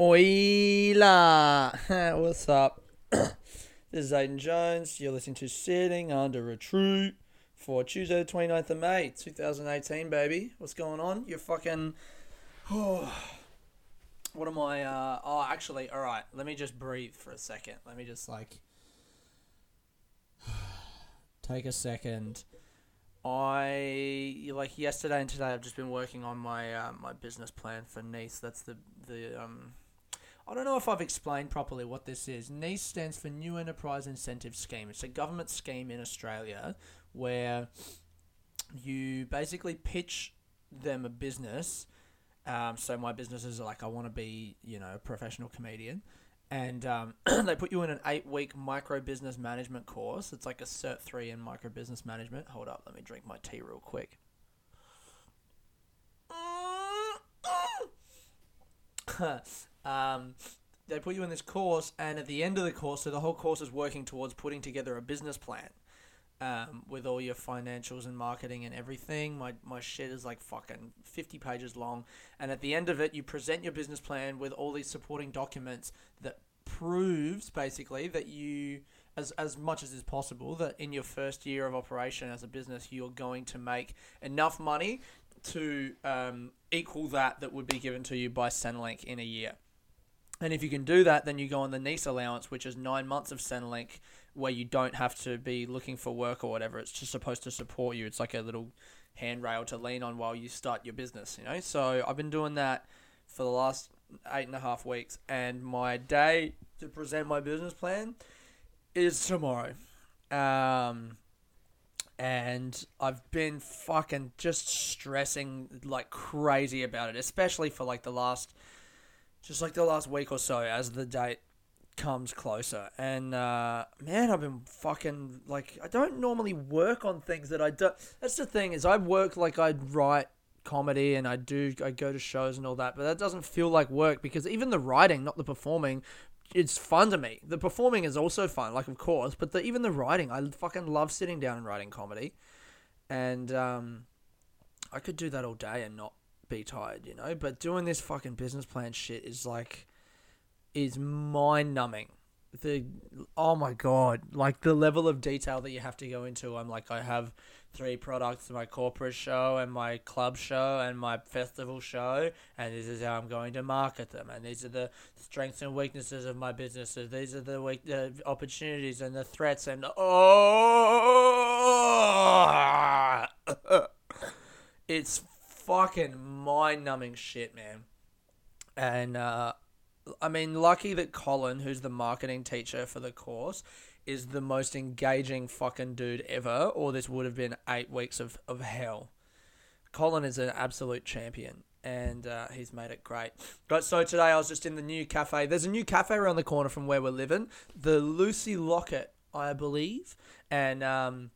Oila! What's up? this is Aiden Jones. You're listening to Sitting Under a Tree for Tuesday, the 29th of May, 2018, baby. What's going on? You're fucking. Oh, what am I? Uh... Oh, actually, alright. Let me just breathe for a second. Let me just, like. Take a second. I like yesterday and today. I've just been working on my uh, my business plan for NEIS. That's the the um, I don't know if I've explained properly what this is. NEIS stands for New Enterprise Incentive Scheme. It's a government scheme in Australia where you basically pitch them a business. Um, so my business is like I want to be, you know, a professional comedian, and um, they put you in an eight-week micro business management course. It's like a Cert Three in micro business management. Hold up, let me drink my tea real quick. um, they put you in this course, and at the end of the course, so the whole course is working towards putting together a business plan um, with all your financials and marketing and everything. My, my shit is like fucking 50 pages long. And at the end of it, you present your business plan with all these supporting documents that proves basically that you, as, as much as is possible, that in your first year of operation as a business, you're going to make enough money to um, equal that that would be given to you by Centrelink in a year. And if you can do that, then you go on the NEIS allowance, which is nine months of Centrelink, where you don't have to be looking for work or whatever. It's just supposed to support you. It's like a little handrail to lean on while you start your business, you know? So I've been doing that for the last eight and a half weeks, and my day to present my business plan is tomorrow. Um, and I've been fucking just stressing like crazy about it, especially for like the last, just like the last week or so as the date comes closer. And uh, man, I've been fucking like I don't normally work on things that I do. That's the thing is I work like I write comedy and I do I go to shows and all that, but that doesn't feel like work because even the writing, not the performing, it's fun to me. The performing is also fun, like of course, but the, even the writing, I fucking love sitting down and writing comedy, and um, I could do that all day and not be tired, you know. But doing this fucking business plan shit is like, is mind numbing. The oh my god, like the level of detail that you have to go into. I'm like, I have three products my corporate show and my club show and my festival show and this is how I'm going to market them. And these are the strengths and weaknesses of my businesses. These are the weak, uh, opportunities and the threats and oh it's fucking mind-numbing shit man. And uh I mean lucky that Colin who's the marketing teacher for the course is the most engaging fucking dude ever, or this would have been eight weeks of, of hell. Colin is an absolute champion, and uh, he's made it great. But so today I was just in the new cafe. There's a new cafe around the corner from where we're living, the Lucy Locket, I believe, and um,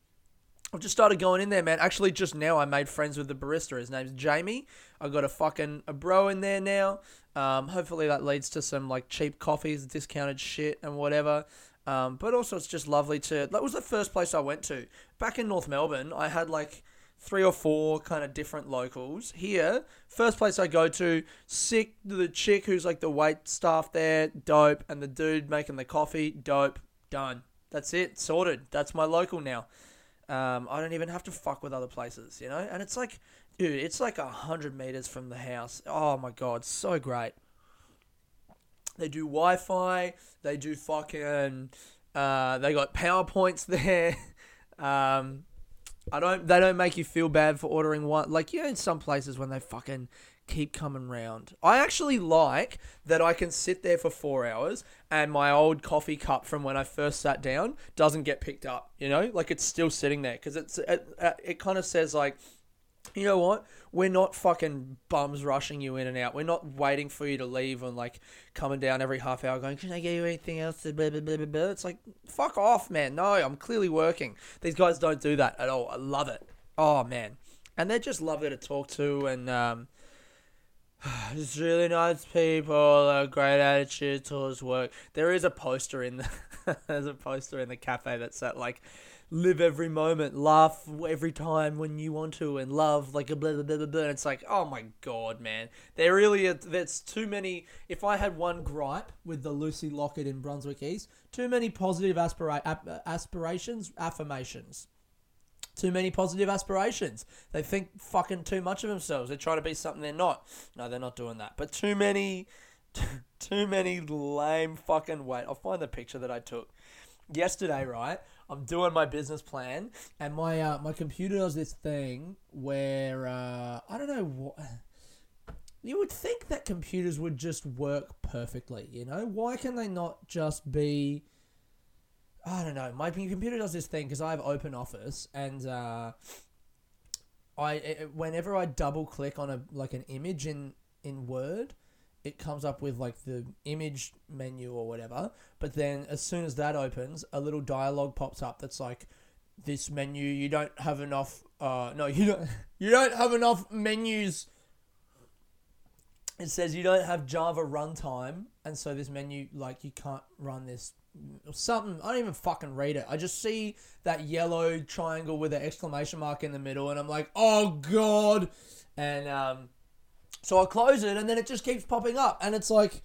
I've just started going in there, man. Actually, just now I made friends with the barista. His name's Jamie. I got a fucking a bro in there now. Um, hopefully that leads to some like cheap coffees, discounted shit, and whatever. Um, but also, it's just lovely to. That was the first place I went to. Back in North Melbourne, I had like three or four kind of different locals. Here, first place I go to, sick. The chick who's like the wait staff there, dope. And the dude making the coffee, dope. Done. That's it. Sorted. That's my local now. Um, I don't even have to fuck with other places, you know? And it's like, dude, it's like a hundred meters from the house. Oh my god, so great. They do Wi-Fi. They do fucking. Uh, they got powerpoints there. um, I don't. They don't make you feel bad for ordering one. Like you know, in some places when they fucking keep coming round. I actually like that I can sit there for four hours and my old coffee cup from when I first sat down doesn't get picked up. You know, like it's still sitting there because it's it, it kind of says like you know what? We're not fucking bums rushing you in and out. We're not waiting for you to leave and like coming down every half hour going, Can I get you anything else? Blah, blah, blah, blah, blah. It's like, fuck off, man. No, I'm clearly working. These guys don't do that at all. I love it. Oh, man. And they're just lovely to talk to and, um, just really nice people, a great attitude towards work. There is a poster in the there's a poster in the cafe that said like live every moment, laugh every time when you want to, and love like a blah blah blah blah. blah. It's like, oh my god, man, there really are, there's too many. If I had one gripe with the Lucy Lockett in Brunswick East, too many positive aspira- uh, aspirations, affirmations. Too many positive aspirations. They think fucking too much of themselves. They're trying to be something they're not. No, they're not doing that. But too many, too many lame fucking. Wait, I'll find the picture that I took yesterday. Right, I'm doing my business plan, and my uh, my computer does this thing where uh, I don't know what. You would think that computers would just work perfectly, you know? Why can they not just be I don't know. My computer does this thing because I have Open Office, and uh, I it, whenever I double click on a like an image in in Word, it comes up with like the image menu or whatever. But then as soon as that opens, a little dialogue pops up that's like, "This menu you don't have enough. Uh, no, you don't. You don't have enough menus." It says you don't have Java runtime, and so this menu like you can't run this something. I don't even fucking read it. I just see that yellow triangle with an exclamation mark in the middle, and I'm like, oh god. And um, so I close it, and then it just keeps popping up, and it's like.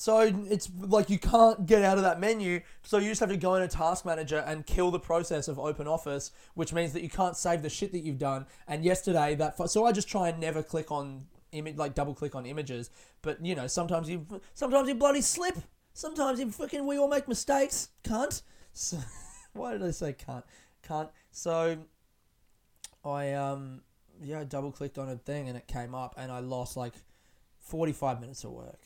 So it's like you can't get out of that menu, so you just have to go in a task manager and kill the process of open office, which means that you can't save the shit that you've done. And yesterday that so I just try and never click on image like double click on images, but you know sometimes you sometimes you bloody slip Sometimes you fucking we all make mistakes, can't. So, why did I say can't? Can't. So I um yeah, I double clicked on a thing and it came up and I lost like 45 minutes of work.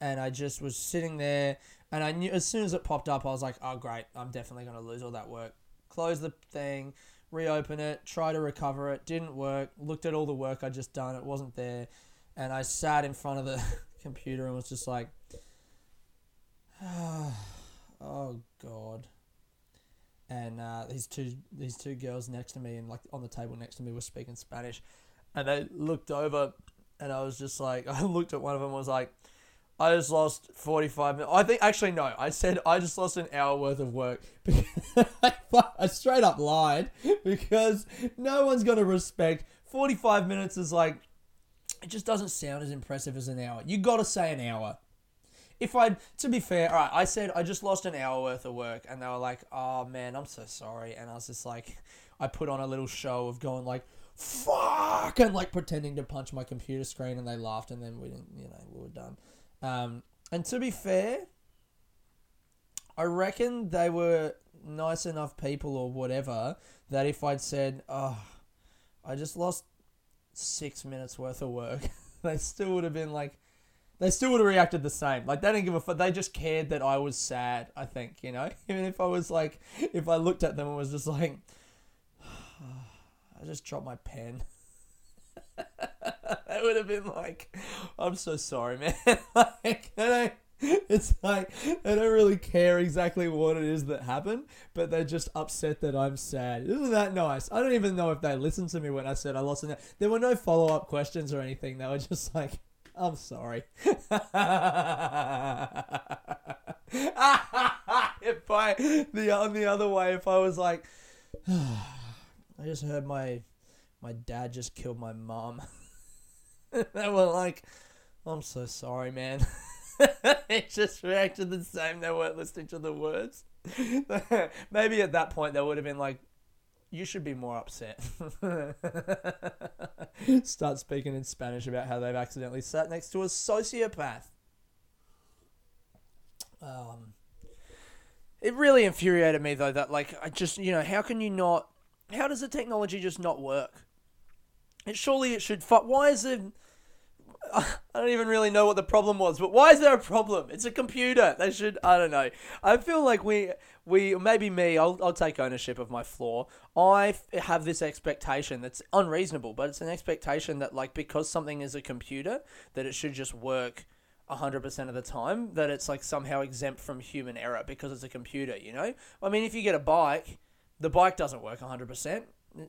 And I just was sitting there and I knew as soon as it popped up I was like, "Oh great, I'm definitely going to lose all that work." Close the thing, reopen it, try to recover it, didn't work. Looked at all the work I'd just done, it wasn't there. And I sat in front of the computer and was just like, oh god. And uh, these two these two girls next to me and like on the table next to me were speaking Spanish, and they looked over, and I was just like, I looked at one of them, and was like, I just lost 45 minutes. I think, actually, no. I said I just lost an hour worth of work. I straight up lied because no one's to respect 45 minutes is like, it just doesn't sound as impressive as an hour. You got to say an hour if I, to be fair, all right, I said I just lost an hour worth of work, and they were like, "Oh man, I'm so sorry," and I was just like, I put on a little show of going like, "Fuck," and like pretending to punch my computer screen, and they laughed, and then we didn't, you know, we were done. Um, and to be fair, I reckon they were nice enough people or whatever that if I'd said, "Oh, I just lost six minutes worth of work," they still would have been like they still would have reacted the same. Like they didn't give a fuck. They just cared that I was sad. I think you know, even if I was like, if I looked at them and was just like, I just dropped my pen. that would have been like, I'm so sorry, man. like, I it's like they don't really care exactly what it is that happened, but they're just upset that I'm sad. Isn't that nice? I don't even know if they listened to me when I said I lost it. There were no follow up questions or anything. They were just like, I'm sorry. if I the on the other way, if I was like, I just heard my my dad just killed my mom. they were like, I'm so sorry, man. it just reacted the same. They weren't listening to the words. Maybe at that point they would have been like, you should be more upset. Start speaking in Spanish about how they've accidentally sat next to a sociopath. Um, it really infuriated me though that like I just you know how can you not? How does the technology just not work? It surely it should. Why is it? I don't even really know what the problem was, but why is there a problem? It's a computer. They should. I don't know. I feel like we we maybe me. I'll I'll take ownership of my flaw. I have this expectation that's unreasonable, but it's an expectation that like because something is a computer, that it should just work. 100% of the time that it's like somehow exempt from human error because it's a computer, you know? I mean, if you get a bike, the bike doesn't work 100%.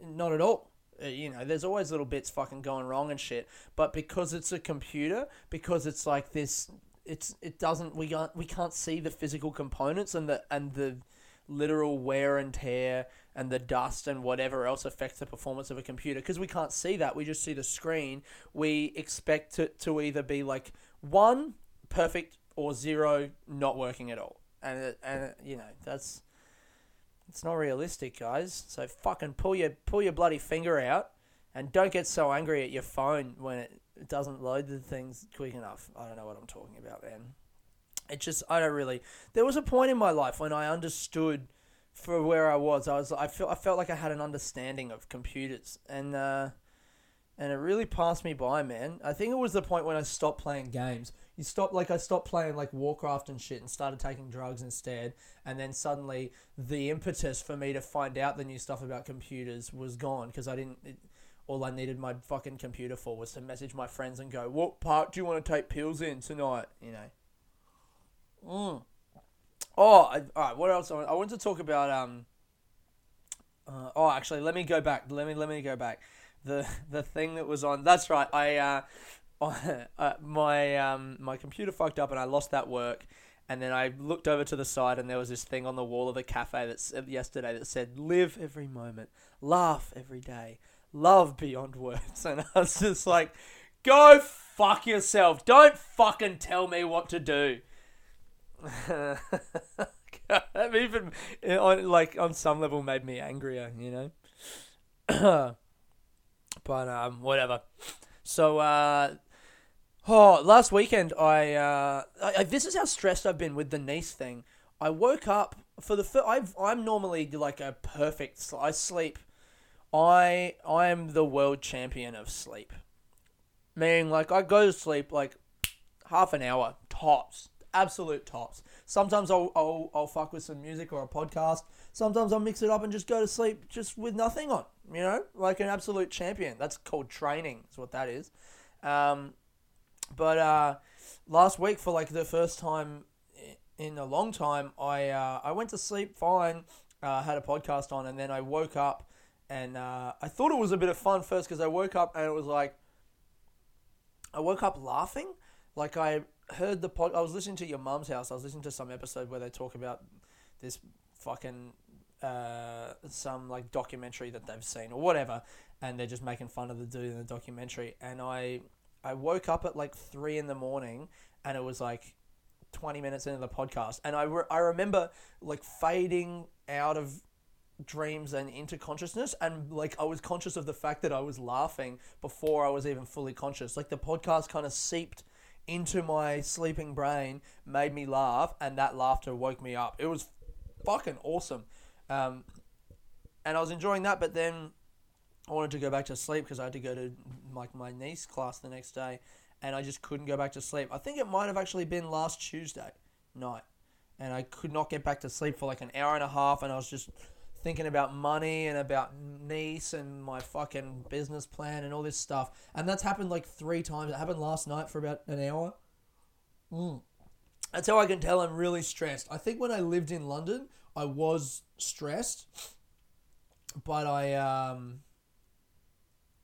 Not at all Uh, you know, there's always little bits fucking going wrong and shit. But because it's a computer, because it's like this, it's it doesn't we can't we can't see the physical components and the and the literal wear and tear and the dust and whatever else affects the performance of a computer because we can't see that we just see the screen we expect it to either be like one perfect or zero not working at all and uh, and uh, you know that's it's not realistic guys. So fucking pull your pull your bloody finger out and don't get so angry at your phone when it doesn't load the things quick enough. I don't know what i'm talking about man. It just i don't really there was a point in my life when i understood for where I was. I was I felt I felt like I had an understanding of computers, and uh, and it really passed me by, man. I think it was the point when I stopped playing games. You stopped like I stopped playing like Warcraft and shit, and started taking drugs instead. And then suddenly the impetus for me to find out the new stuff about computers was gone because I didn't. It, all I needed my fucking computer for was to message my friends and go, "What part do you want to take pills in tonight?" You know. Mm. Oh, I, all right. What else? I want, I want to talk about. Um. Uh, oh, actually, let me go back. Let me let me go back. The the thing that was on. That's right. I uh, uh, my um my computer fucked up and I lost that work. And then I looked over to the side and there was this thing on the wall of the cafe that's yesterday that said "Live every moment, laugh every day, love beyond words." And I was just like, "Go fuck yourself! Don't fucking tell me what to do." that even on like on some level made me angrier, you know. but um, whatever. So uh, oh, last weekend I, uh, I this is how stressed I've been with the NEIS thing. I woke up for the first. I've I'm normally like a perfect. I sleep. I I am the world champion of sleep. Meaning, like I go to sleep like half an hour tops absolute tops. Sometimes I'll, I'll, I'll fuck with some music or a podcast. Sometimes I'll mix it up and just go to sleep just with nothing on, you know, like an absolute champion. That's called training, is what that is. Um, but uh, last week, for like the first time in a long time, I, uh, I went to sleep fine, uh, had a podcast on, and then I woke up and uh, I thought it was a bit of fun first because I woke up and it was like, I woke up laughing. Like I heard the pod. I was listening to your mum's house. I was listening to some episode where they talk about this fucking uh, some like documentary that they've seen or whatever, and they're just making fun of the dude in the documentary. And I I woke up at like three in the morning, and it was like. 20 minutes into the podcast and I, re- I remember like fading out of dreams and into consciousness and like I was conscious of the fact that I was laughing before I was even fully conscious like the podcast kind of seeped into my sleeping brain, made me laugh, and that laughter woke me up. It was fucking awesome. Um, and I was enjoying that, but then I wanted to go back to sleep because I had to go to like my NEIS class the next day, and I just couldn't go back to sleep. I think it might have actually been last Tuesday night, and I could not get back to sleep for like an hour and a half, and I was just thinking about money and about NEIS and my fucking business plan and all this stuff. And that's happened like three times. It happened last night for about an hour. Mm. That's how I can tell I'm really stressed. I think when I lived in London, I was stressed, but I um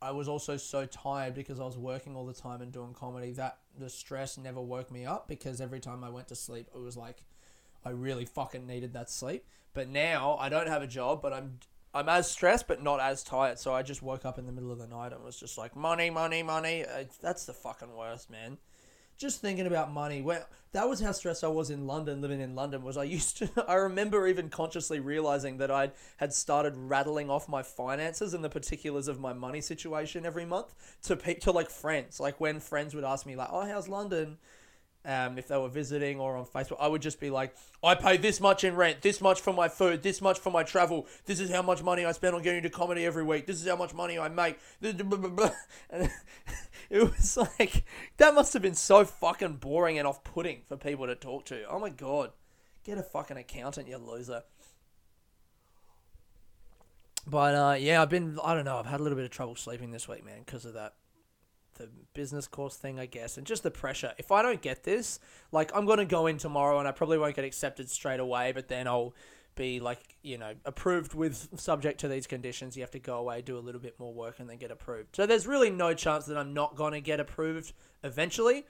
I was also so tired because I was working all the time and doing comedy that the stress never woke me up because every time I went to sleep, it was like I really fucking needed that sleep. But now I don't have a job, but I'm I'm as stressed but not as tired. So I just woke up in the middle of the night and was just like money, money, money. that's the fucking worst, man. Just thinking about money. Well, that was how stressed I was in London, living in London. Was I used to? I remember even consciously realizing that I had started rattling off my finances and the particulars of my money situation every month to to like friends. Like when friends would ask me like, "Oh, how's London?" Um, if they were visiting or on Facebook, I would just be like, I pay this much in rent, this much for my food, this much for my travel, this is how much money I spend on getting to comedy every week, this is how much money I make. And it was like, that must have been so fucking boring and off putting for people to talk to. Oh my god. Get a fucking accountant, you loser. But uh, yeah, I've been, I don't know, I've had a little bit of trouble sleeping this week, man, because of that the business course thing, I guess, and just the pressure. If I don't get this, like I'm gonna go in tomorrow and I probably won't get accepted straight away, but then I'll be like, you know, approved with subject to these conditions. You have to go away, do a little bit more work, and then get approved. So there's really no chance that I'm not gonna get approved eventually.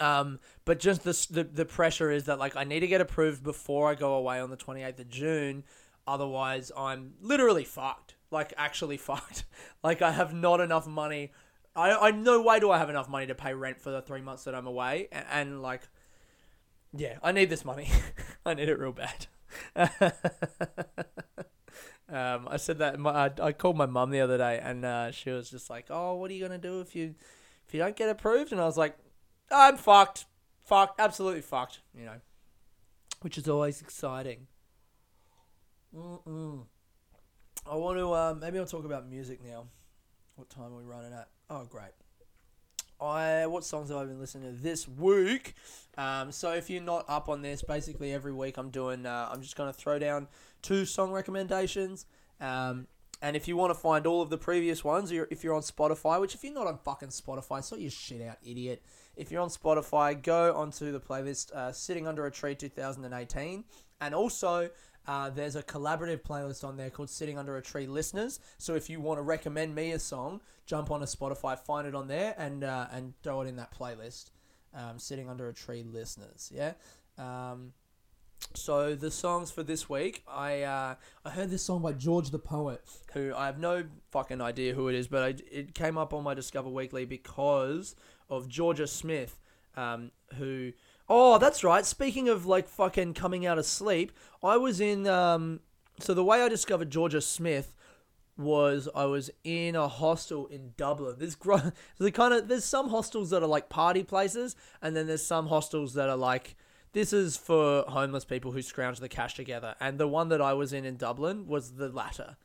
Um, but just the, the the pressure is that like I need to get approved before I go away on the 28th of June. Otherwise, I'm literally fucked. Like actually fucked. Like I have not enough money. I I no way do I have enough money to pay rent for the three months that I'm away. And, and like, yeah, I need this money. I need it real bad. um, I said that my, I, I called my mum the other day, and uh, she was just like, "Oh, what are you gonna do if you if you don't get approved?" And I was like, I'm fucked. Fucked. Absolutely fucked. You know. Which is always exciting. Mm-mm. I want to, uh, maybe I'll talk about music now. What time are we running at? Oh, great. I what songs have I been listening to this week? Um, so if you're not up on this, basically every week I'm doing. Uh, I'm just gonna throw down two song recommendations. Um, and if you want to find all of the previous ones, or if you're on Spotify, which if you're not on fucking Spotify, sort your shit out, idiot. If you're on Spotify, go onto the playlist uh, "Sitting Under a Tree" 2018, and also uh, there's a collaborative playlist on there called "Sitting Under a Tree Listeners." So if you want to recommend me a song, jump on a Spotify, find it on there, and uh, and throw it in that playlist. Um, "Sitting Under a Tree Listeners," yeah. Um, so the songs for this week, I uh, I heard this song by George the Poet, who I have no fucking idea who it is, but I, it came up on my Discover Weekly because of Jorja Smith, um, who oh that's right. Speaking of like fucking coming out of sleep, I was in um, so the way I discovered Jorja Smith was I was in a hostel in Dublin. There's gro- the kind of there's some hostels that are like party places, and then there's some hostels that are like this is for homeless people who scrounge the cash together. And the one that I was in in Dublin was the latter.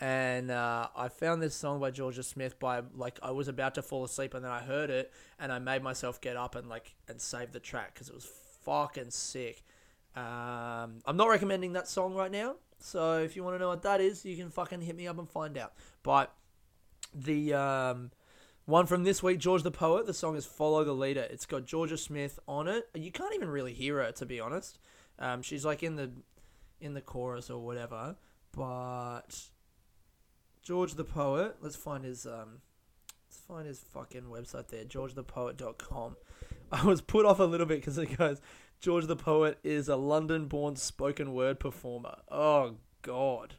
And uh, I found this song by Jorja Smith by like I was about to fall asleep and then I heard it and I made myself get up and like and save the track because it was fucking sick. Um, I'm not recommending that song right now, so if you want to know what that is, you can fucking hit me up and find out. But the um, one from this week, George the Poet, the song is Follow the Leader. It's got Jorja Smith on it. You can't even really hear her, to be honest. Um, she's like in the in the chorus or whatever. But George the Poet, let's find his um let's find his fucking website there, georgethepoet.com. I was put off a little bit because it goes George the Poet is a London-born spoken word performer. Oh god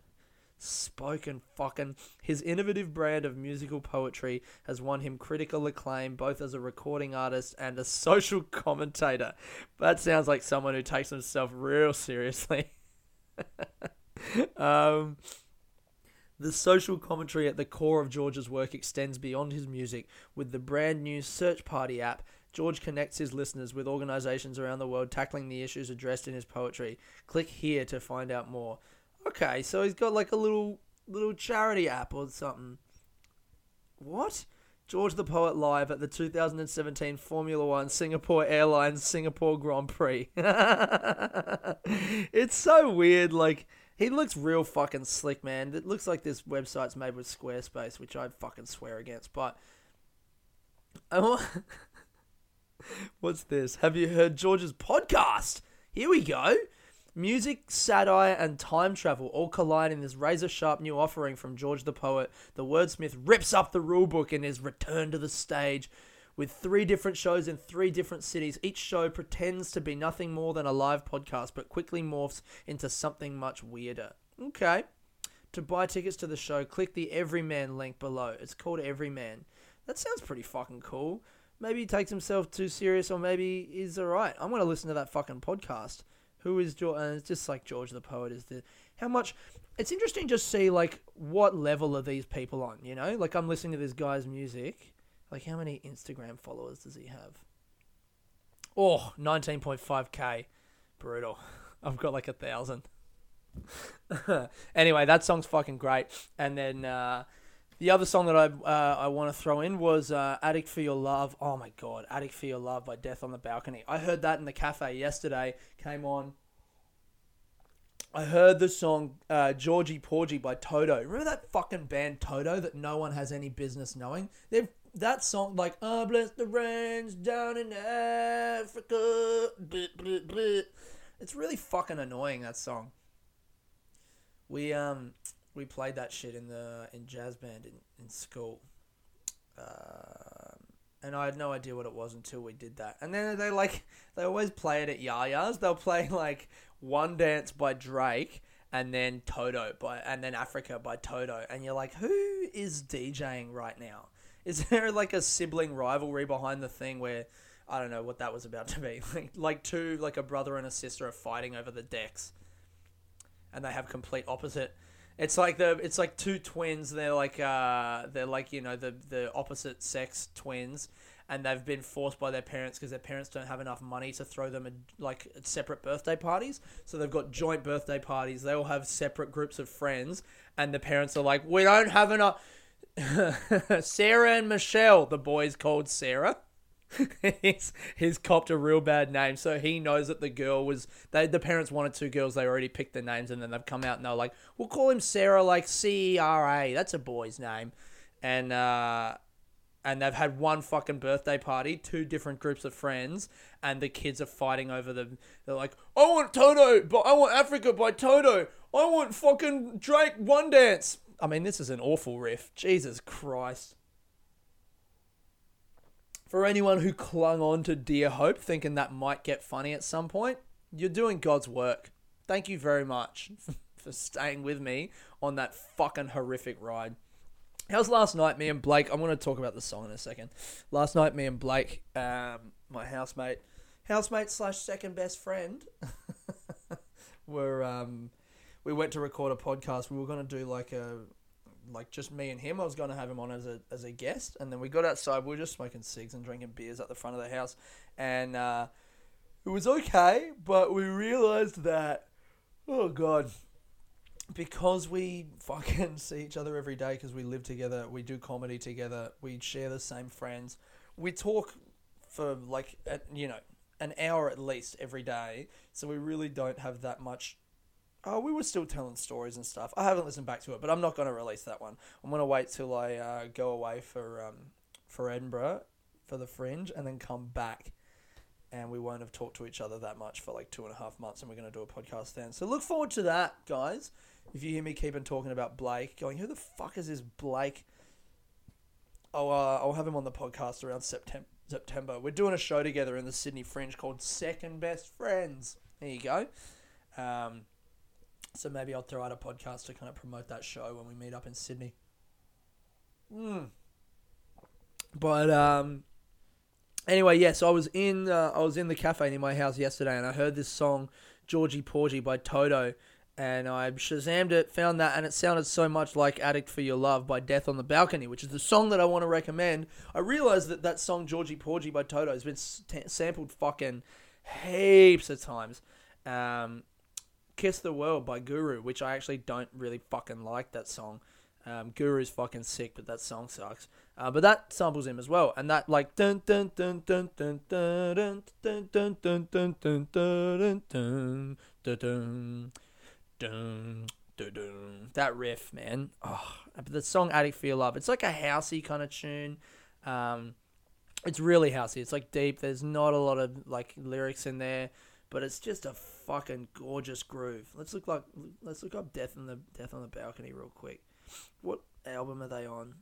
spoken fucking his innovative brand of musical poetry has won him critical acclaim both as a recording artist and a social commentator that sounds like someone who takes himself real seriously um the social commentary at the core of George's work extends beyond his music. With the brand new Search Party app, George connects his listeners with organizations around the world tackling the issues addressed in his poetry. Click here to find out more. Okay, so he's got like a little little charity app or something. What? George the Poet live at the 2017 Formula One Singapore Airlines Singapore Grand Prix. it's so weird. Like he looks real fucking slick, man. It looks like this website's made with Squarespace, which I fucking swear against. But want- what's this? Have you heard George's podcast? Here we go. Music, satire, and time travel all collide in this razor sharp new offering from George the Poet. The wordsmith rips up the rulebook in his return to the stage. With three different shows in three different cities, each show pretends to be nothing more than a live podcast, but quickly morphs into something much weirder. Okay. To buy tickets to the show, click the Everyman link below. It's called Everyman. That sounds pretty fucking cool. Maybe he takes himself too serious, or maybe he's alright. I'm gonna listen to that fucking podcast. Who is George? And uh, it's just like George the poet is the how much. It's interesting to see like what level are these people on. You know, like I'm listening to this guy's music. Like how many Instagram followers does he have? Oh, 19.5k. Brutal. I've got like a thousand. anyway, that song's fucking great. And then uh, the other song that I uh, I want to throw in was uh, "Addict for Your Love." Oh my god, "Addict for Your Love" by Death on the Balcony. I heard that in the cafe yesterday. Came on. I heard the song uh, "Georgie Porgy" by Toto. Remember that fucking band Toto that no one has any business knowing? They've that song like "I bless the rains down in Africa." Blah, blah, blah. It's really fucking annoying that song. We um we played that shit in the in jazz band in, in school. Um and I had no idea what it was until we did that. And then they like they always play it at Yah Yah's. They'll play like One Dance by Drake and then Toto by and then Africa by Toto, and you're like, who is DJing right now? Is there like a sibling rivalry behind the thing where I don't know what that was about to be? Like like two like a brother and a sister are fighting over the decks, and they have complete opposite. It's like the it's like two twins. They're like uh they're like you know the the opposite sex twins, and they've been forced by their parents because their parents don't have enough money to throw them a, like separate birthday parties. So they've got joint birthday parties. They all have separate groups of friends, and the parents are like, "We don't have enough." Sarah and Michelle, the boy's called Sarah. he's he's copped a real bad name, so he knows that the girl was they the parents wanted two girls. They already picked the names, and then they've come out and they're like, "We'll call him Sarah, like C E R A. That's a boy's name," and uh, and they've had one fucking birthday party, two different groups of friends, and the kids are fighting over them. They're like, "I want Toto, but I want Africa by Toto. I want fucking Drake One Dance." I mean, this is an awful riff. Jesus Christ for anyone who clung on to Dear Hope thinking that might get funny at some point, you're doing God's work. Thank you very much for staying with me on that fucking horrific ride. How's last night, me and Blake? I'm going to talk about the song in a second. Last night, me and Blake, um, my housemate, housemate slash second best friend, were um, we went to record a podcast. We were going to do like a like just me and him. I was going to have him on as a as a guest, and then we got outside. We were just smoking cigs and drinking beers at the front of the house, and uh, it was okay. But we realized that, oh god, because we fucking see each other every day because we live together, we do comedy together, we share the same friends, we talk for like you know an hour at least every day. So we really don't have that much Oh, we were still telling stories and stuff. I haven't listened back to it, but I'm not going to release that one. I'm going to wait till I uh, go away for um, for Edinburgh for the Fringe, and then come back, and we won't have talked to each other that much for like two and a half months, and we're going to do a podcast then. So look forward to that, guys. If you hear me keeping talking about Blake, going, who the fuck is this Blake? I'll uh, I'll have him on the podcast around September. September. We're doing a show together in the Sydney Fringe called Second Best Friends. There you go. Um, so maybe I'll throw out a podcast to kind of promote that show when we meet up in Sydney. Mm. But um, anyway, yes, yeah, so I was in uh, I was in the cafe near my house yesterday, and I heard this song "Georgie Porgy" by Toto, and I shazammed it, found that, and it sounded so much like "Addict for Your Love" by Death on the Balcony, which is the song that I want to recommend. I realized that that song "Georgie Porgy" by Toto has been sampled fucking heaps of times. Um, Kiss the World by Guru, which I actually don't really fucking like that song. Um, Guru's fucking sick, but that song sucks. Uh, but that samples him as well, and that like that riff, man. Oh, the song "Addict for Your Love." It's like a housey kind of tune. Um, it's really housey. It's like deep. There's not a lot of like lyrics in there but it's just a fucking gorgeous groove. Let's look like let's look up Death on the Death on the Balcony real quick. What album are they on?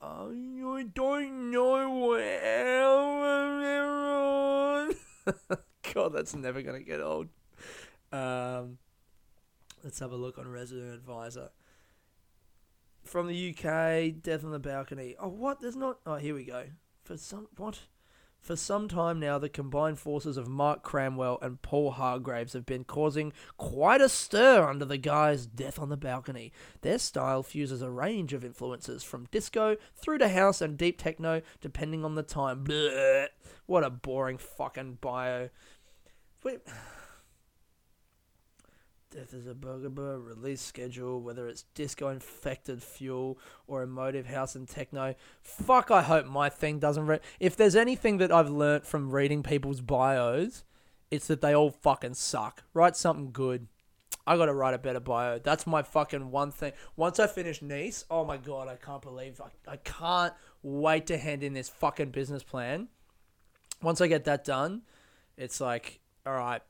Oh, I don't know what album they're on. God, that's never gonna get old. Um, let's have a look on Resident Advisor. From the UK, Death on the Balcony. Oh, what? There's not. Oh, here we go. For some what? For some time now, the combined forces of Mark Cramwell and Paul Hargraves have been causing quite a stir under the guise Death on the Balcony. Their style fuses a range of influences from disco through to house and deep techno, depending on the time. Blech. What a boring fucking bio. Wait. Death is a Bugaboo release schedule, whether it's disco infected fuel or emotive house and techno. Fuck, I hope my thing doesn't. If there's anything that I've learnt from reading people's bios, it's that they all fucking suck. Write something good. I gotta write a better bio. That's my fucking one thing. Once I finish NEIS, oh my god, I can't believe I, I can't wait to hand in this fucking business plan. Once I get that done, it's like, all right,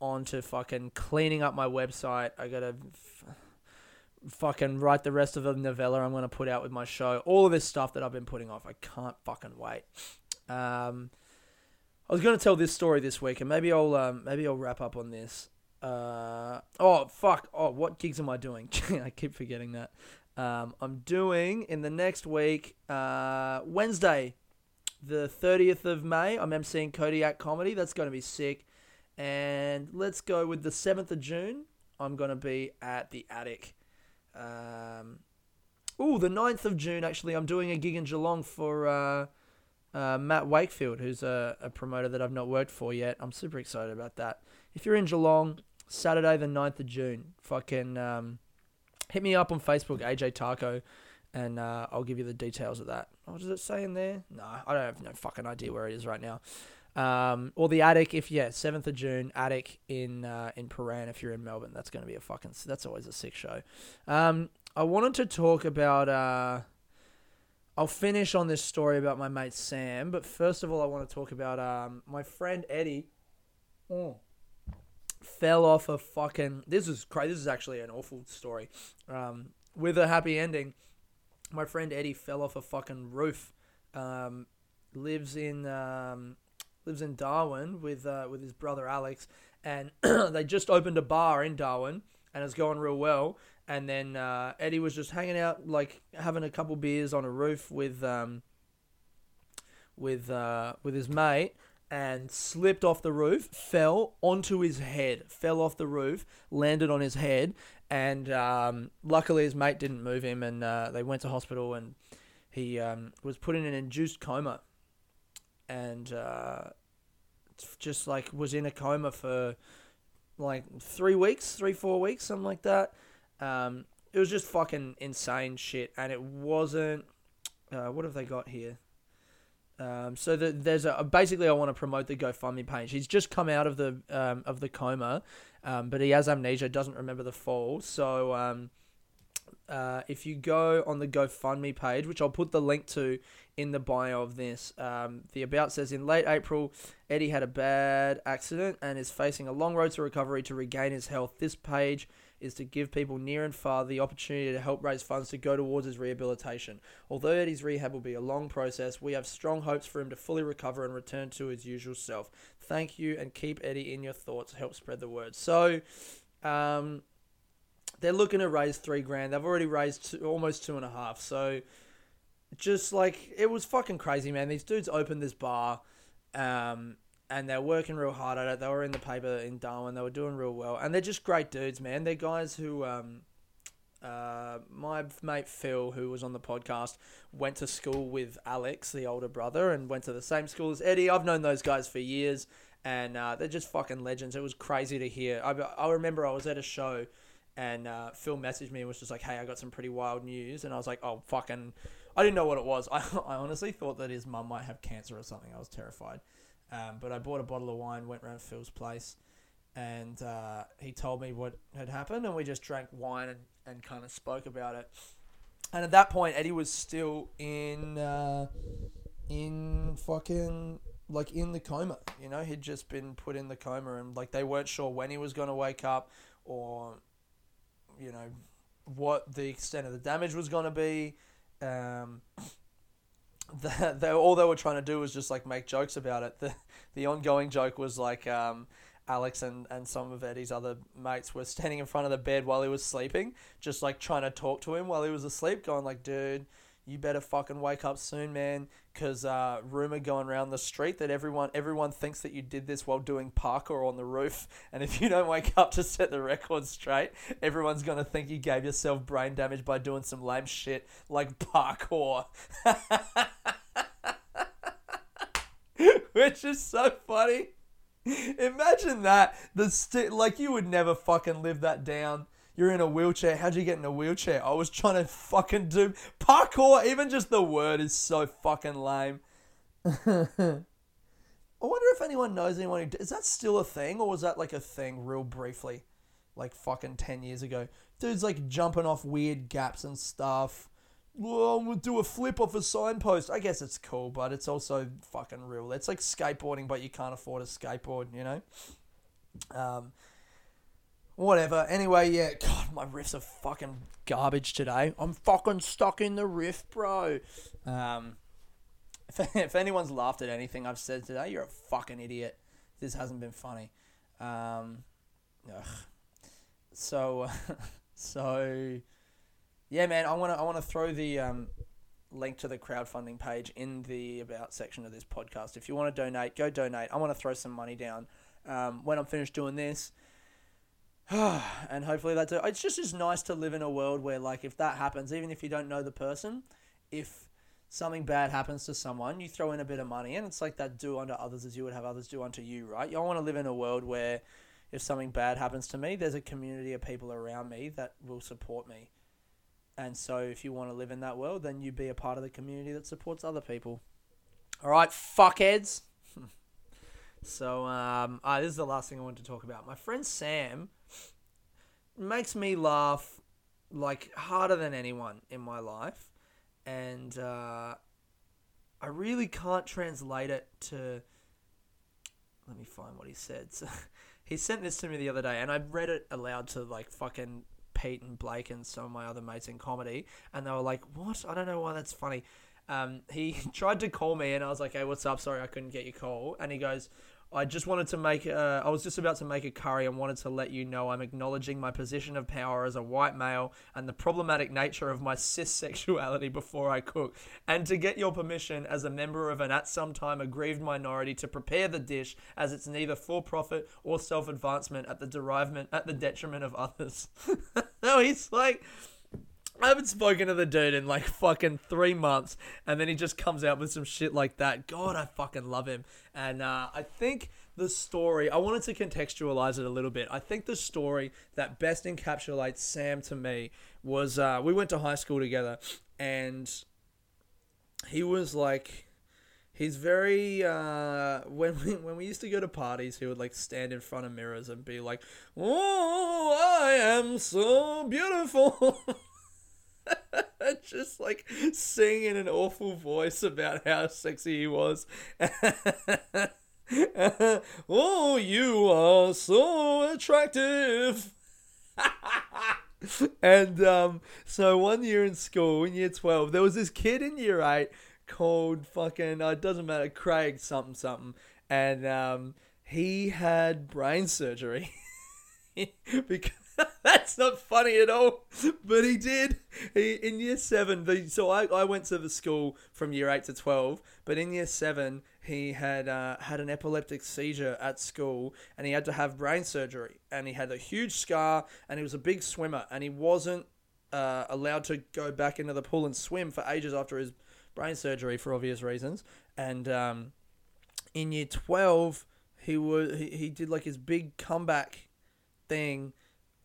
on to fucking cleaning up my website. I gotta f- fucking write the rest of the novella I'm gonna put out with my show. All of this stuff that I've been putting off. I can't fucking wait. Um, I was to tell this story this week, and maybe I'll um, maybe I'll wrap up on this. Uh, oh fuck! Oh, what gigs am I doing? I keep forgetting that. Um, I'm doing in the next week, uh, Wednesday, the 30th of May. I'm emceeing Kodiak Comedy. That's going to be sick. And let's go with the 7th of June. I'm going to be at the Attic. Um, oh, the 9th of June, actually, I'm doing a gig in Geelong for uh, uh, Matt Wakefield, who's a, a promoter that I've not worked for yet. I'm super excited about that. If you're in Geelong, Saturday, the 9th of June, fucking um, hit me up on Facebook, AJ Taco, and uh, I'll give you the details of that. What does it say in there? No, I don't have no fucking idea where it is right now. Um, or the attic, if yeah, seventh of June, attic in uh, in Prahran. If you're in Melbourne, that's going to be a fucking. That's always a sick show. Um, I wanted to talk about. Uh, I'll finish on this story about my mate Sam, but first of all, I want to talk about um, my friend Eddie. Oh. Fell off a fucking. This is crazy. This is actually an awful story. Um, with a happy ending. My friend Eddie fell off a fucking roof. Um, lives in um, lives in Darwin with uh, with his brother Alex, and they just opened a bar in Darwin, and it's going real well. And then uh, Eddie was just hanging out, like having a couple beers on a roof with um, with uh, with his mate, and slipped off the roof, fell onto his head, fell off the roof, landed on his head, and um, luckily his mate didn't move him, and uh, they went to hospital, and he um, was put in an induced coma and uh, just like was in a coma for like three weeks, three four weeks, something like that. Um, it was just fucking insane shit, and it wasn't. Uh, what have they got here? Um, so the, there's a basically I want to promote the GoFundMe page. He's just come out of the um, of the coma, um, but he has amnesia, doesn't remember the fall. So um, uh, if you go on the GoFundMe page, which I'll put the link to in the bio of this. Um, the About says in late April, Eddie had a bad accident and is facing a long road to recovery to regain his health. This page is to give people near and far the opportunity to help raise funds to go towards his rehabilitation. Although Eddie's rehab will be a long process, we have strong hopes for him to fully recover and return to his usual self. Thank you and keep Eddie in your thoughts. Help spread the word. So, um, they're looking to raise three grand. They've already raised two, almost two and a half. So, just like it was fucking crazy, man. These dudes opened this bar, um, and they're working real hard at it. They were in the paper in Darwin. They were doing real well, and they're just great dudes, man. They're guys who, um, uh, my mate Phil, who was on the podcast, went to school with Alex, the older brother, and went to the same school as Eddie. I've known those guys for years, and uh, they're just fucking legends. It was crazy to hear. I, I remember I was at a show. And uh, Phil messaged me and was just like, "Hey, I got some pretty wild news," and I was like, "Oh, fucking, I didn't know what it was. I, I honestly thought that his mum might have cancer or something. I was terrified. Um, but I bought a bottle of wine, went around Phil's place, and uh, he told me what had happened, and we just drank wine and, and kind of spoke about it. And at that point, Eddie was still in uh, in fucking like in the coma. You know, he'd just been put in the coma, and like they weren't sure when he was going to wake up, or you know what the extent of the damage was going to be. Um, the, they, all they were trying to do was just like make jokes about it. The the ongoing joke was like um, Alex and, and some of Eddie's other mates were standing in front of the bed while he was sleeping, just like trying to talk to him while he was asleep, going like, dude, you better fucking wake up soon, man. Because uh, rumor going around the street that everyone everyone thinks that you did this while doing parkour on the roof, and if you don't wake up to set the record straight, everyone's gonna think you gave yourself brain damage by doing some lame shit like parkour. Which is so funny. Imagine that. The st- like you would never fucking live that down you're in a wheelchair. How'd you get in a wheelchair? I was trying to fucking do parkour. Even just the word is so fucking lame. I wonder if anyone knows anyone who is that still a thing or was that like a thing real briefly, like fucking ten years ago? Dudes like jumping off weird gaps and stuff. Well, we'll do a flip off a signpost. I guess it's cool, but it's also fucking real. It's like skateboarding, but you can't afford a skateboard, you know. Um, Whatever. Anyway, yeah. God, my riffs are fucking garbage today. I'm fucking stuck in the riff, bro. Um, if, if anyone's laughed at anything I've said today, you're a fucking idiot. This hasn't been funny. Um, ugh. So, so, yeah, man. I wanna I wanna throw the um, link to the crowdfunding page in the about section of this podcast. If you want to donate, go donate. I want to throw some money down um, when I'm finished doing this. and hopefully that's it. It's just as nice to live in a world where, like, if that happens, even if you don't know the person, if something bad happens to someone, you throw in a bit of money, and it's like that do unto others as you would have others do unto you, right? You don't want to live in a world where if something bad happens to me, there's a community of people around me that will support me. And so, if you want to live in that world, then you be a part of the community that supports other people. All right, fuckheads. so, um, ah, this is the last thing I wanted to talk about. My friend Sam makes me laugh like harder than anyone in my life, and uh, I really can't translate it to. Let me find what he said. So, he sent this to me the other day, and I read it aloud to like fucking Pete and Blake and some of my other mates in comedy, and they were like, "What? I don't know why that's funny." Um, he tried to call me, and I was like, "Hey, what's up? Sorry, I couldn't get your call." And he goes, I just wanted to make. I was just about to make a curry and wanted to let you know I'm acknowledging my position of power as a white male and the problematic nature of my cis sexuality before I cook, and to get your permission as a member of an at some time aggrieved minority to prepare the dish, as it's neither for profit or self advancement at the derivement at the detriment of others. no, he's like. I haven't spoken to the dude in like fucking three months, and then he just comes out with some shit like that. God, I fucking love him. And uh, I think the story, I wanted to contextualize it a little bit. I think the story that best encapsulates Sam to me was uh, we went to high school together, and he was like. He's very uh, when we when we used to go to parties, he would like stand in front of mirrors and be like, "Oh, I am so beautiful." just like sing in an awful voice about how sexy he was. oh, you are so attractive. and um, so one year in school, in year 12, there was this kid in year 8 called fucking, uh, it doesn't matter, Craig something something. And um, he had brain surgery. because That's not funny at all. But he did. He in year seven. The, so I, I went to the school from year eight to twelve. But in year seven, he had uh, had an epileptic seizure at school, and he had to have brain surgery. And he had a huge scar, and he was a big swimmer, and he wasn't uh, allowed to go back into the pool and swim for ages after his brain surgery for obvious reasons. And um, in year twelve, he was he, he did like his big comeback thing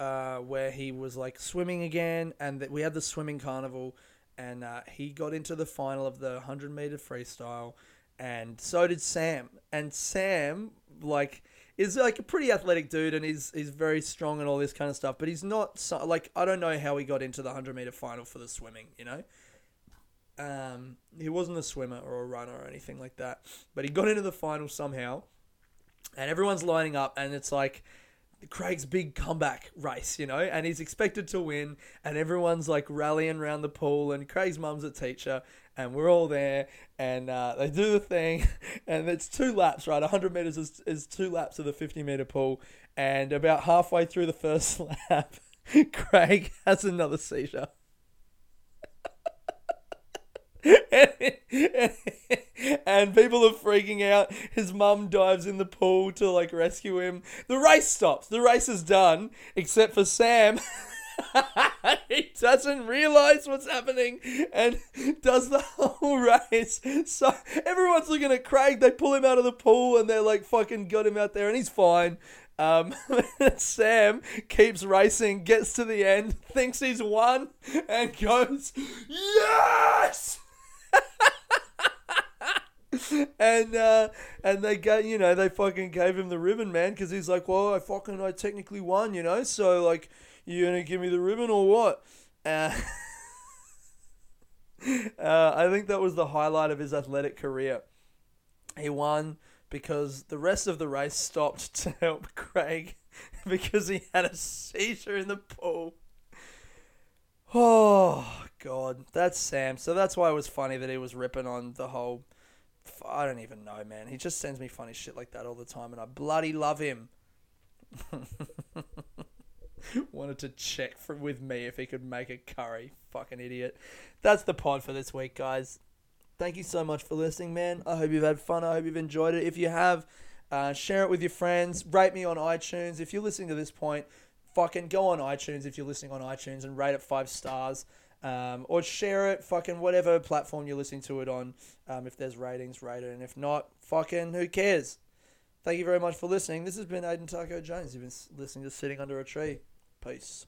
uh, where he was like swimming again, and we had the swimming carnival, and uh, he got into the final of the hundred meter freestyle, and so did Sam. And Sam, like, is like a pretty athletic dude, and he's he's very strong and all this kind of stuff. But he's not so, like I don't know how he got into the hundred meter final for the swimming. You know. Um, he wasn't a swimmer or a runner or anything like that, but he got into the final somehow, and everyone's lining up, and it's like Craig's big comeback race, you know, and he's expected to win, and everyone's like rallying around the pool, and Craig's mum's a teacher, and we're all there, and uh, they do the thing, and it's two laps, right? 100 meters is, is two laps of the 50 meter pool, and about halfway through the first lap, Craig has another seizure. and people are freaking out. His mum dives in the pool to like rescue him. The race stops. The race is done, except for Sam. he doesn't realize what's happening and does the whole race. So everyone's looking at Craig. They pull him out of the pool and they're like, fucking got him out there and he's fine. Um, Sam keeps racing, gets to the end, thinks he's won, and goes, Yes! and uh, and they got you know they fucking gave him the ribbon, man, because he's like, well, I fucking I technically won, you know, so like you gonna give me the ribbon or what? Uh, uh, I think that was the highlight of his athletic career. He won because the rest of the race stopped to help Craig because he had a seizure in the pool. Oh God, that's Sam. So that's why it was funny that he was ripping on the whole I don't even know, man. He just sends me funny shit like that all the time, and I bloody love him. Wanted to check for, with me if he could make a curry. Fucking idiot. That's the pod for this week, guys. Thank you so much for listening, man. I hope you've had fun. I hope you've enjoyed it. If you have, uh, share it with your friends. Rate me on iTunes. If you're listening to this point, fucking go on iTunes if you're listening on iTunes and rate it five stars. Um, or share it, fucking whatever platform you're listening to it on. Um, if there's ratings, rate it. And if not, fucking who cares? Thank you very much for listening. This has been Aiden Taco Jones. You've been listening to Sitting Under a Tree. Peace.